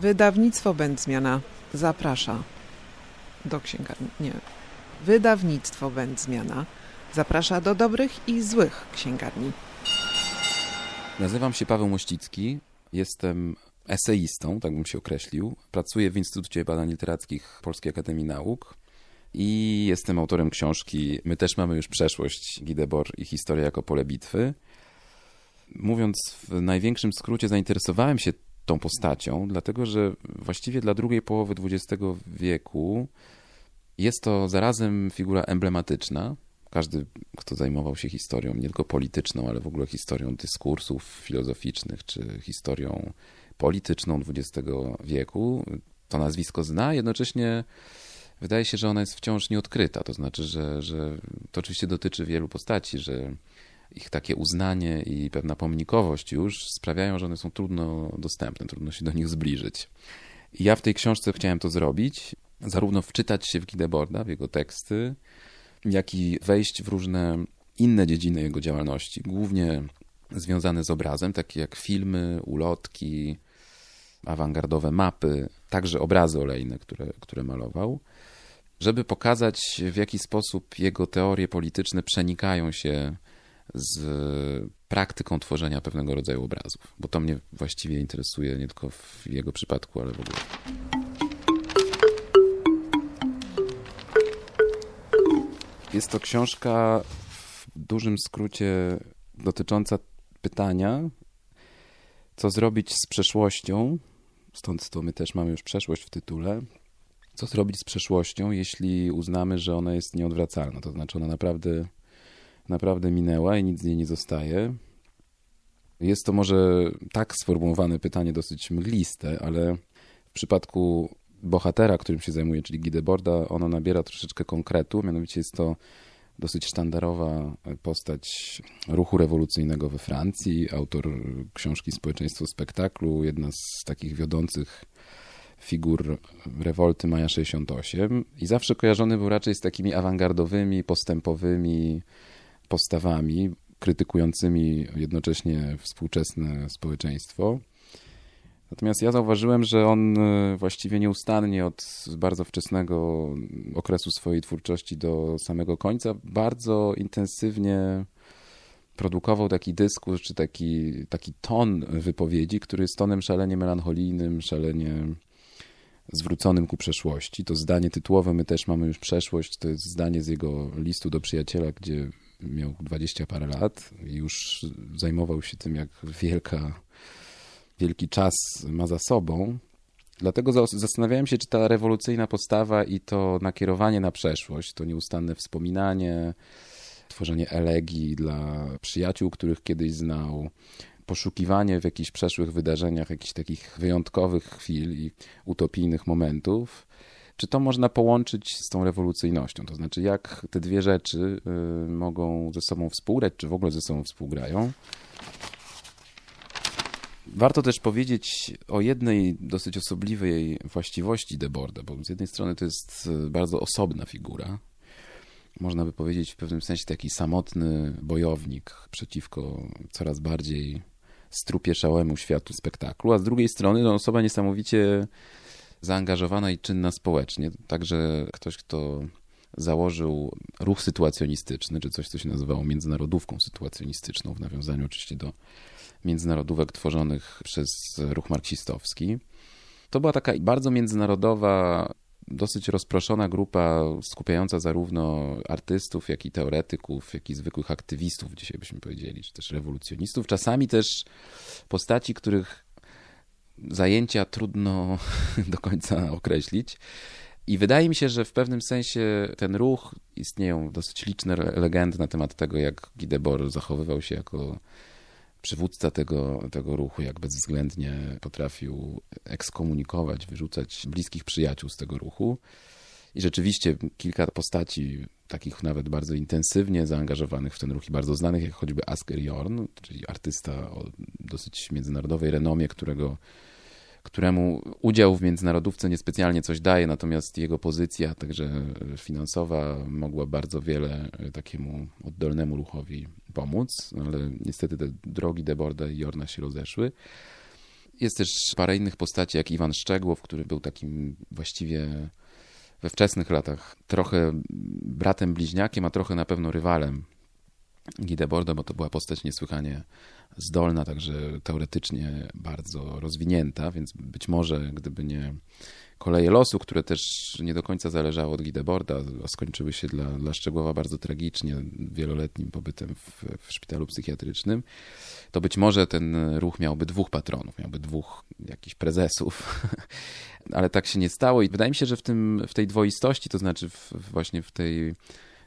Wydawnictwo Będzmiana zaprasza do księgarni. Nie. Wydawnictwo Będzmiana zaprasza do dobrych i złych księgarni. Nazywam się Paweł Mościcki, jestem eseistą, tak bym się określił. Pracuję w Instytucie Badań Literackich Polskiej Akademii Nauk i jestem autorem książki My też mamy już przeszłość, Gidebor i historia jako pole bitwy. Mówiąc w największym skrócie, zainteresowałem się tą postacią, dlatego że właściwie dla drugiej połowy XX wieku jest to zarazem figura emblematyczna. Każdy, kto zajmował się historią, nie tylko polityczną, ale w ogóle historią dyskursów filozoficznych, czy historią polityczną XX wieku, to nazwisko zna, jednocześnie wydaje się, że ona jest wciąż nieodkryta. To znaczy, że, że to oczywiście dotyczy wielu postaci, że ich takie uznanie i pewna pomnikowość już sprawiają, że one są trudno dostępne, trudno się do nich zbliżyć. Ja w tej książce chciałem to zrobić, zarówno wczytać się w Gideborda, w jego teksty, jak i wejść w różne inne dziedziny jego działalności, głównie związane z obrazem, takie jak filmy, ulotki, awangardowe mapy, także obrazy olejne, które, które malował, żeby pokazać, w jaki sposób jego teorie polityczne przenikają się z praktyką tworzenia pewnego rodzaju obrazów, bo to mnie właściwie interesuje nie tylko w jego przypadku, ale w ogóle. Jest to książka w dużym skrócie dotycząca pytania, co zrobić z przeszłością, stąd to my też mamy już przeszłość w tytule, co zrobić z przeszłością, jeśli uznamy, że ona jest nieodwracalna, to znaczy ona naprawdę naprawdę minęła i nic z niej nie zostaje. Jest to może tak sformułowane pytanie dosyć mgliste, ale w przypadku bohatera, którym się zajmuje, czyli Gideborda, ono nabiera troszeczkę konkretu, mianowicie jest to dosyć sztandarowa postać ruchu rewolucyjnego we Francji, autor książki Społeczeństwo spektaklu, jedna z takich wiodących figur rewolty Maja 68 i zawsze kojarzony był raczej z takimi awangardowymi, postępowymi postawami krytykującymi jednocześnie współczesne społeczeństwo. Natomiast ja zauważyłem, że on e, właściwie nieustannie od bardzo wczesnego okresu swojej twórczości do samego końca bardzo intensywnie produkował taki dyskus, czy taki, taki ton wypowiedzi, który jest tonem szalenie melancholijnym, szalenie zwróconym ku przeszłości. To zdanie tytułowe, my też mamy już przeszłość, to jest zdanie z jego listu do przyjaciela, gdzie miał dwadzieścia parę lat i już zajmował się tym, jak wielka, wielki czas ma za sobą. Dlatego zastanawiałem się, czy ta rewolucyjna postawa i to nakierowanie na przeszłość, to nieustanne wspominanie, tworzenie elegii dla przyjaciół, których kiedyś znał, poszukiwanie w jakichś przeszłych wydarzeniach jakichś takich wyjątkowych chwil i utopijnych momentów, czy to można połączyć z tą rewolucyjnością? To znaczy, jak te dwie rzeczy y, mogą ze sobą współgrać, czy w ogóle ze sobą współgrają? Warto też powiedzieć o jednej dosyć osobliwej właściwości Deborda, bo z jednej strony to jest y, bardzo osobna figura. Można by powiedzieć w pewnym sensie taki samotny bojownik przeciwko coraz bardziej strupieszałemu światu spektaklu, a z drugiej strony to osoba niesamowicie zaangażowana i czynna społecznie. Także ktoś, kto założył ruch sytuacjonistyczny, czy coś, co się nazywało międzynarodówką sytuacjonistyczną, w nawiązaniu oczywiście do międzynarodówek tworzonych przez ruch marksistowski. To była taka bardzo międzynarodowa, dosyć rozproszona grupa, skupiająca zarówno artystów, jak i teoretyków, jak i zwykłych aktywistów, dzisiaj byśmy powiedzieli, czy też rewolucjonistów. Czasami też postaci, których zajęcia trudno do końca określić. I wydaje mi się, że w pewnym sensie ten ruch, istnieją dosyć liczne legendy na temat tego, jak Gidebor zachowywał się jako przywódca tego, tego ruchu, jak bezwzględnie potrafił ekskomunikować, wyrzucać bliskich przyjaciół z tego ruchu. I rzeczywiście kilka postaci, takich nawet bardzo intensywnie zaangażowanych w ten ruch i bardzo znanych, jak choćby Asker Jorn, czyli artysta o dosyć międzynarodowej renomie, którego któremu udział w międzynarodówce niespecjalnie coś daje, natomiast jego pozycja, także finansowa, mogła bardzo wiele takiemu oddolnemu ruchowi pomóc, ale niestety te drogi Deborda i Jorna się rozeszły. Jest też parę innych postaci, jak Iwan Szczegłow, który był takim właściwie we wczesnych latach trochę bratem bliźniakiem, a trochę na pewno rywalem Gideborda, bo to była postać niesłychanie zdolna, także teoretycznie bardzo rozwinięta, więc być może gdyby nie koleje losu, które też nie do końca zależały od Gideborda, skończyły się dla, dla Szczegłowa bardzo tragicznie, wieloletnim pobytem w, w szpitalu psychiatrycznym, to być może ten ruch miałby dwóch patronów, miałby dwóch jakichś prezesów, ale tak się nie stało i wydaje mi się, że w, tym, w tej dwoistości, to znaczy w, właśnie w tej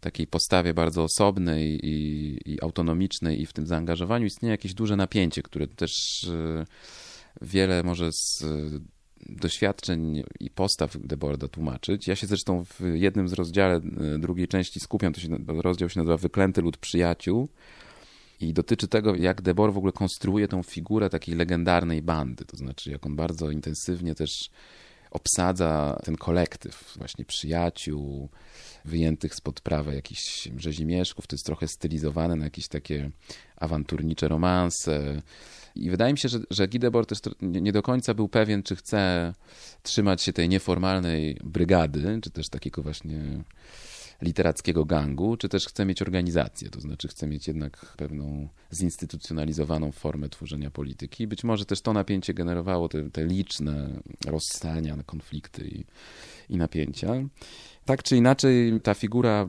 takiej postawie bardzo osobnej i, i autonomicznej i w tym zaangażowaniu istnieje jakieś duże napięcie, które też e, wiele może z doświadczeń i postaw Deborda tłumaczyć. Ja się zresztą w jednym z rozdziale e, drugiej części skupiam, to się, rozdział się nazywa Wyklęty lud przyjaciół i dotyczy tego, jak Debord w ogóle konstruuje tą figurę takiej legendarnej bandy, to znaczy jak on bardzo intensywnie też obsadza ten kolektyw właśnie przyjaciół, wyjętych spod prawa jakichś rzezimieszków. To jest trochę stylizowane na jakieś takie awanturnicze romanse. I wydaje mi się, że, że Gidebor też nie do końca był pewien, czy chce trzymać się tej nieformalnej brygady, czy też takiego właśnie literackiego gangu, czy też chce mieć organizację, to znaczy chce mieć jednak pewną zinstytucjonalizowaną formę tworzenia polityki. Być może też to napięcie generowało te, te liczne rozstania, konflikty i, i napięcia. Tak czy inaczej, ta figura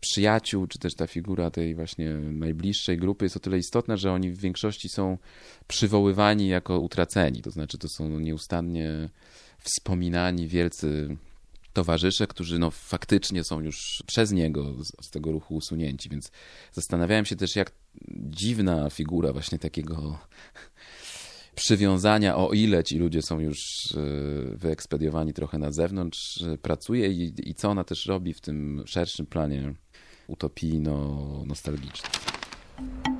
przyjaciół, czy też ta figura tej właśnie najbliższej grupy jest o tyle istotna, że oni w większości są przywoływani jako utraceni. To znaczy, to są nieustannie wspominani wielcy towarzysze, którzy no, faktycznie są już przez niego z, z, tego ruchu usunięci. Więc zastanawiałem się też, jak dziwna figura właśnie takiego przywiązania, o ile ci ludzie są już e, wyekspediowani trochę na zewnątrz, e, pracuje i, i co ona też robi w tym szerszym planie utopijno-nostalgicznym.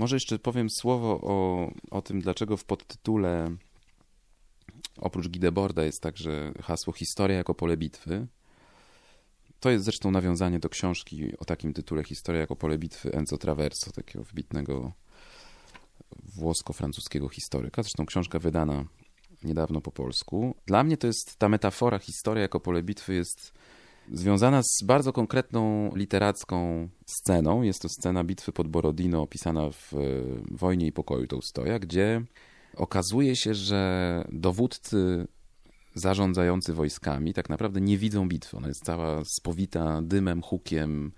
Może jeszcze powiem słowo o, o tym, dlaczego w podtytule oprócz Gideborda jest także hasło Historia jako pole bitwy. To jest zresztą nawiązanie do książki o takim tytule Historia jako pole bitwy Enzo Traverso, takiego wybitnego włosko-francuskiego historyka. Zresztą książka wydana niedawno po polsku. Dla mnie to jest ta metafora historia jako pole bitwy jest związana z bardzo konkretną literacką sceną. Jest to scena bitwy pod Borodino opisana w Wojnie i Pokoju Tołstoja, gdzie okazuje się, że dowódcy zarządzający wojskami tak naprawdę nie widzą bitwy. Ona jest cała spowita dymem, hukiem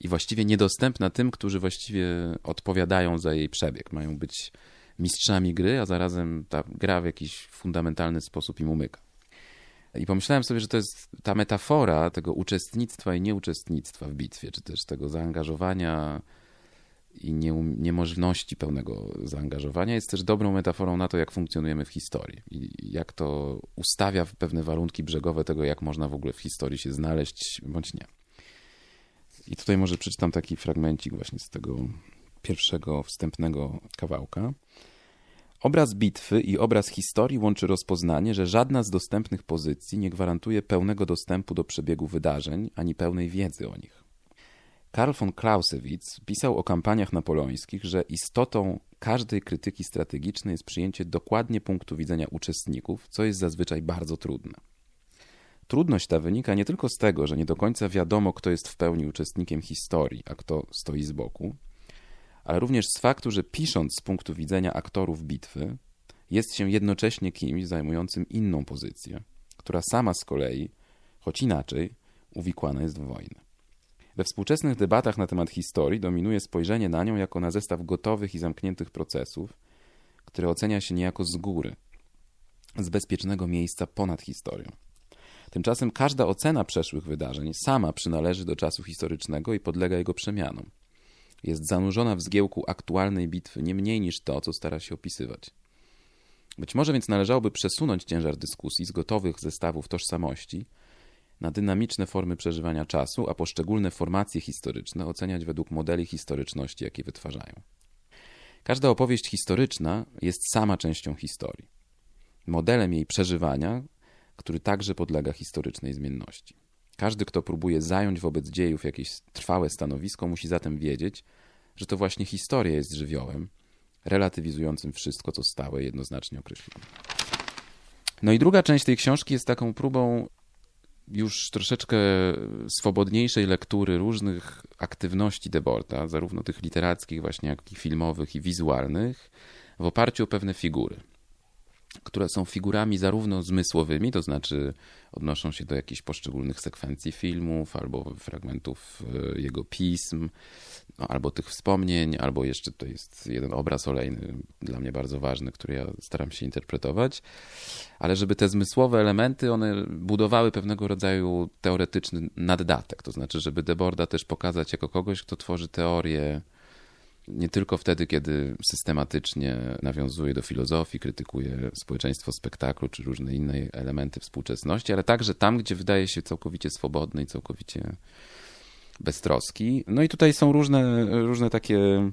i właściwie niedostępna tym, którzy właściwie odpowiadają za jej przebieg. Mają być mistrzami gry, a zarazem ta gra w jakiś fundamentalny sposób im umyka. I pomyślałem sobie, że to jest ta metafora tego uczestnictwa i nieuczestnictwa w bitwie, czy też tego zaangażowania i nie, niemożności pełnego zaangażowania jest też dobrą metaforą na to, jak funkcjonujemy w historii i jak to ustawia pewne warunki brzegowe tego, jak można w ogóle w historii się znaleźć bądź nie. I tutaj może przeczytam taki fragmencik właśnie z tego pierwszego wstępnego kawałka. Obraz bitwy i obraz historii łączy rozpoznanie, że żadna z dostępnych pozycji nie gwarantuje pełnego dostępu do przebiegu wydarzeń ani pełnej wiedzy o nich. Karl von Clausewitz pisał o kampaniach napoleońskich, że istotą każdej krytyki strategicznej jest przyjęcie dokładnie punktu widzenia uczestników, co jest zazwyczaj bardzo trudne. Trudność ta wynika nie tylko z tego, że nie do końca wiadomo, kto jest w pełni uczestnikiem historii, a kto stoi z boku, ale również z faktu, że pisząc z punktu widzenia aktorów bitwy, jest się jednocześnie kimś zajmującym inną pozycję, która sama z kolei, choć inaczej, uwikłana jest w wojnę. We współczesnych debatach na temat historii dominuje spojrzenie na nią jako na zestaw gotowych i zamkniętych procesów, które ocenia się niejako z góry, z bezpiecznego miejsca ponad historią. Tymczasem każda ocena przeszłych wydarzeń sama przynależy do czasu historycznego i podlega jego przemianom. Jest zanurzona w zgiełku aktualnej bitwy nie mniej niż to, co stara się opisywać. Być może więc należałoby przesunąć ciężar dyskusji z gotowych zestawów tożsamości na dynamiczne formy przeżywania czasu, a poszczególne formacje historyczne oceniać według modeli historyczności, jakie wytwarzają. Każda opowieść historyczna jest sama częścią historii, modelem jej przeżywania, który także podlega historycznej zmienności. Każdy, kto próbuje zająć wobec dziejów jakieś trwałe stanowisko, musi zatem wiedzieć, że to właśnie historia jest żywiołem, relatywizującym wszystko, co stałe, jednoznacznie określone. No i druga część tej książki jest taką próbą już troszeczkę swobodniejszej lektury różnych aktywności Deborda, zarówno tych literackich właśnie, jak i filmowych i wizualnych, w oparciu o pewne figury które są figurami zarówno zmysłowymi, to znaczy odnoszą się do jakichś poszczególnych sekwencji filmów albo fragmentów e, jego pism, no, albo tych wspomnień, albo jeszcze to jest jeden obraz olejny, dla mnie bardzo ważny, który ja staram się interpretować, ale żeby te zmysłowe elementy, one budowały pewnego rodzaju teoretyczny naddatek, to znaczy, żeby Deborda też pokazać jako kogoś, kto tworzy teorię nie tylko wtedy, kiedy systematycznie nawiązuje do filozofii, krytykuje społeczeństwo spektaklu czy różne inne elementy współczesności, ale także tam, gdzie wydaje się całkowicie swobodny i całkowicie beztroski. No i tutaj są różne, różne takie,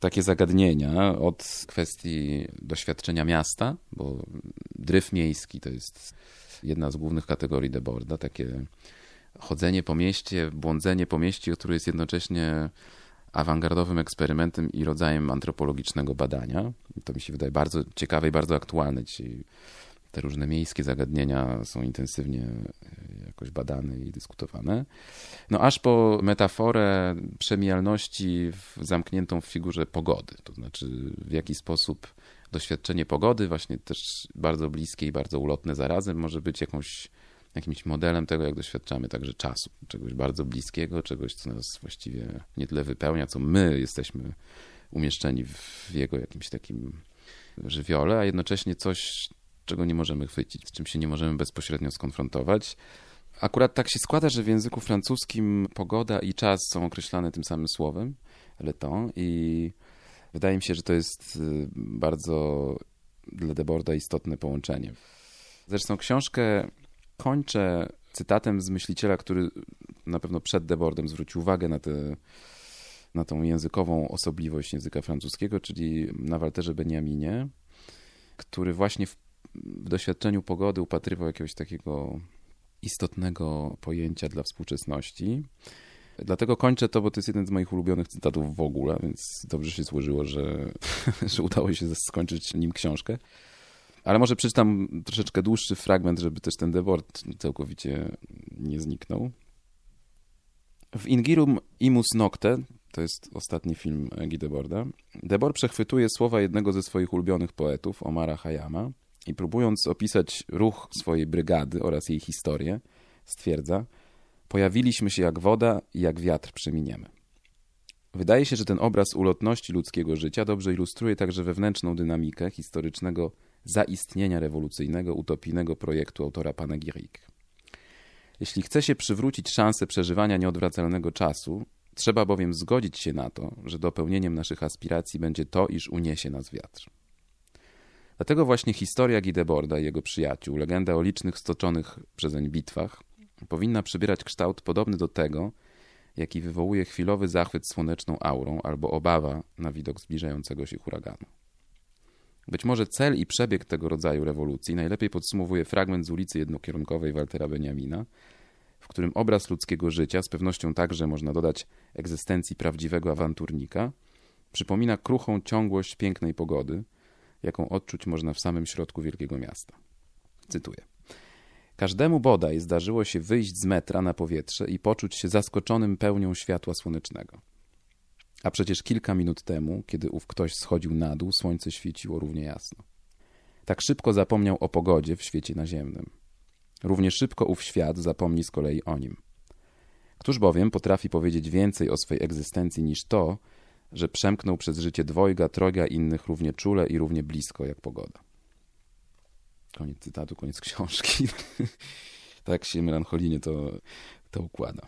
takie zagadnienia od kwestii doświadczenia miasta, bo dryf miejski to jest jedna z głównych kategorii Deborda, takie chodzenie po mieście, błądzenie po mieście, które jest jednocześnie awangardowym eksperymentem i rodzajem antropologicznego badania. To mi się wydaje bardzo ciekawe i bardzo aktualne. Dzisiaj te różne miejskie zagadnienia są intensywnie e, jakoś badane i dyskutowane. No aż po metaforę przemijalności zamkniętą w figurze pogody. To znaczy w jaki sposób doświadczenie pogody, właśnie też bardzo bliskie i bardzo ulotne zarazem, może być jakąś jakimś modelem tego, jak doświadczamy także czasu. Czegoś bardzo bliskiego, czegoś, co nas właściwie nie tyle wypełnia, co my jesteśmy umieszczeni w jego jakimś takim żywiole, a jednocześnie coś, czego nie możemy chwycić, z czym się nie możemy bezpośrednio skonfrontować. Akurat tak się składa, że w języku francuskim pogoda i czas są określane tym samym słowem, le temps, i wydaje mi się, że to jest y, bardzo dla Deborda istotne połączenie. Zresztą książkę kończę cytatem z myśliciela, który na pewno przed Debordem zwrócił uwagę na, te, na tą językową osobliwość języka francuskiego, czyli na Walterze Beniaminie, który właśnie w, w doświadczeniu pogody upatrywał jakiegoś takiego istotnego pojęcia dla współczesności. Dlatego kończę to, bo to jest jeden z moich ulubionych cytatów w ogóle, więc dobrze się złożyło, że, że udało się skończyć nim książkę. Ale może przeczytam troszeczkę dłuższy fragment, żeby też ten dewort całkowicie nie zniknął. W Ingirum imus nocte, to jest ostatni film Guy Deborda, Debord przechwytuje słowa jednego ze swoich ulubionych poetów, Omara Hayama, i próbując opisać ruch swojej brygady oraz jej historię, stwierdza, pojawiliśmy się jak woda i jak wiatr przeminiemy. Wydaje się, że ten obraz ulotności ludzkiego życia dobrze ilustruje także wewnętrzną dynamikę historycznego zaistnienia rewolucyjnego, utopijnego projektu autora Panegirik. Jeśli chce się przywrócić szansę przeżywania nieodwracalnego czasu, trzeba bowiem zgodzić się na to, że dopełnieniem naszych aspiracji będzie to, iż uniesie nas wiatr. Dlatego właśnie historia Gideborda i jego przyjaciół, legenda o licznych stoczonych przezeń bitwach, powinna przybierać kształt podobny do tego, jaki wywołuje chwilowy zachwyt słoneczną aurą albo obawa na widok zbliżającego się huraganu. Być może cel i przebieg tego rodzaju rewolucji najlepiej podsumowuje fragment z ulicy jednokierunkowej Waltera Beniamina, w którym obraz ludzkiego życia, z pewnością także można dodać egzystencji prawdziwego awanturnika, przypomina kruchą ciągłość pięknej pogody, jaką odczuć można w samym środku wielkiego miasta. Cytuję. Każdemu bodaj zdarzyło się wyjść z metra na powietrze i poczuć się zaskoczonym pełnią światła słonecznego. A przecież kilka minut temu, kiedy ów ktoś schodził na dół, słońce świeciło równie jasno. Tak szybko zapomniał o pogodzie w świecie naziemnym. Równie szybko ów świat zapomni z kolei o nim. Któż bowiem potrafi powiedzieć więcej o swej egzystencji niż to, że przemknął przez życie dwojga, trojga innych równie czule i równie blisko jak pogoda. Koniec cytatu, koniec książki. tak się melancholijnie to, to układa.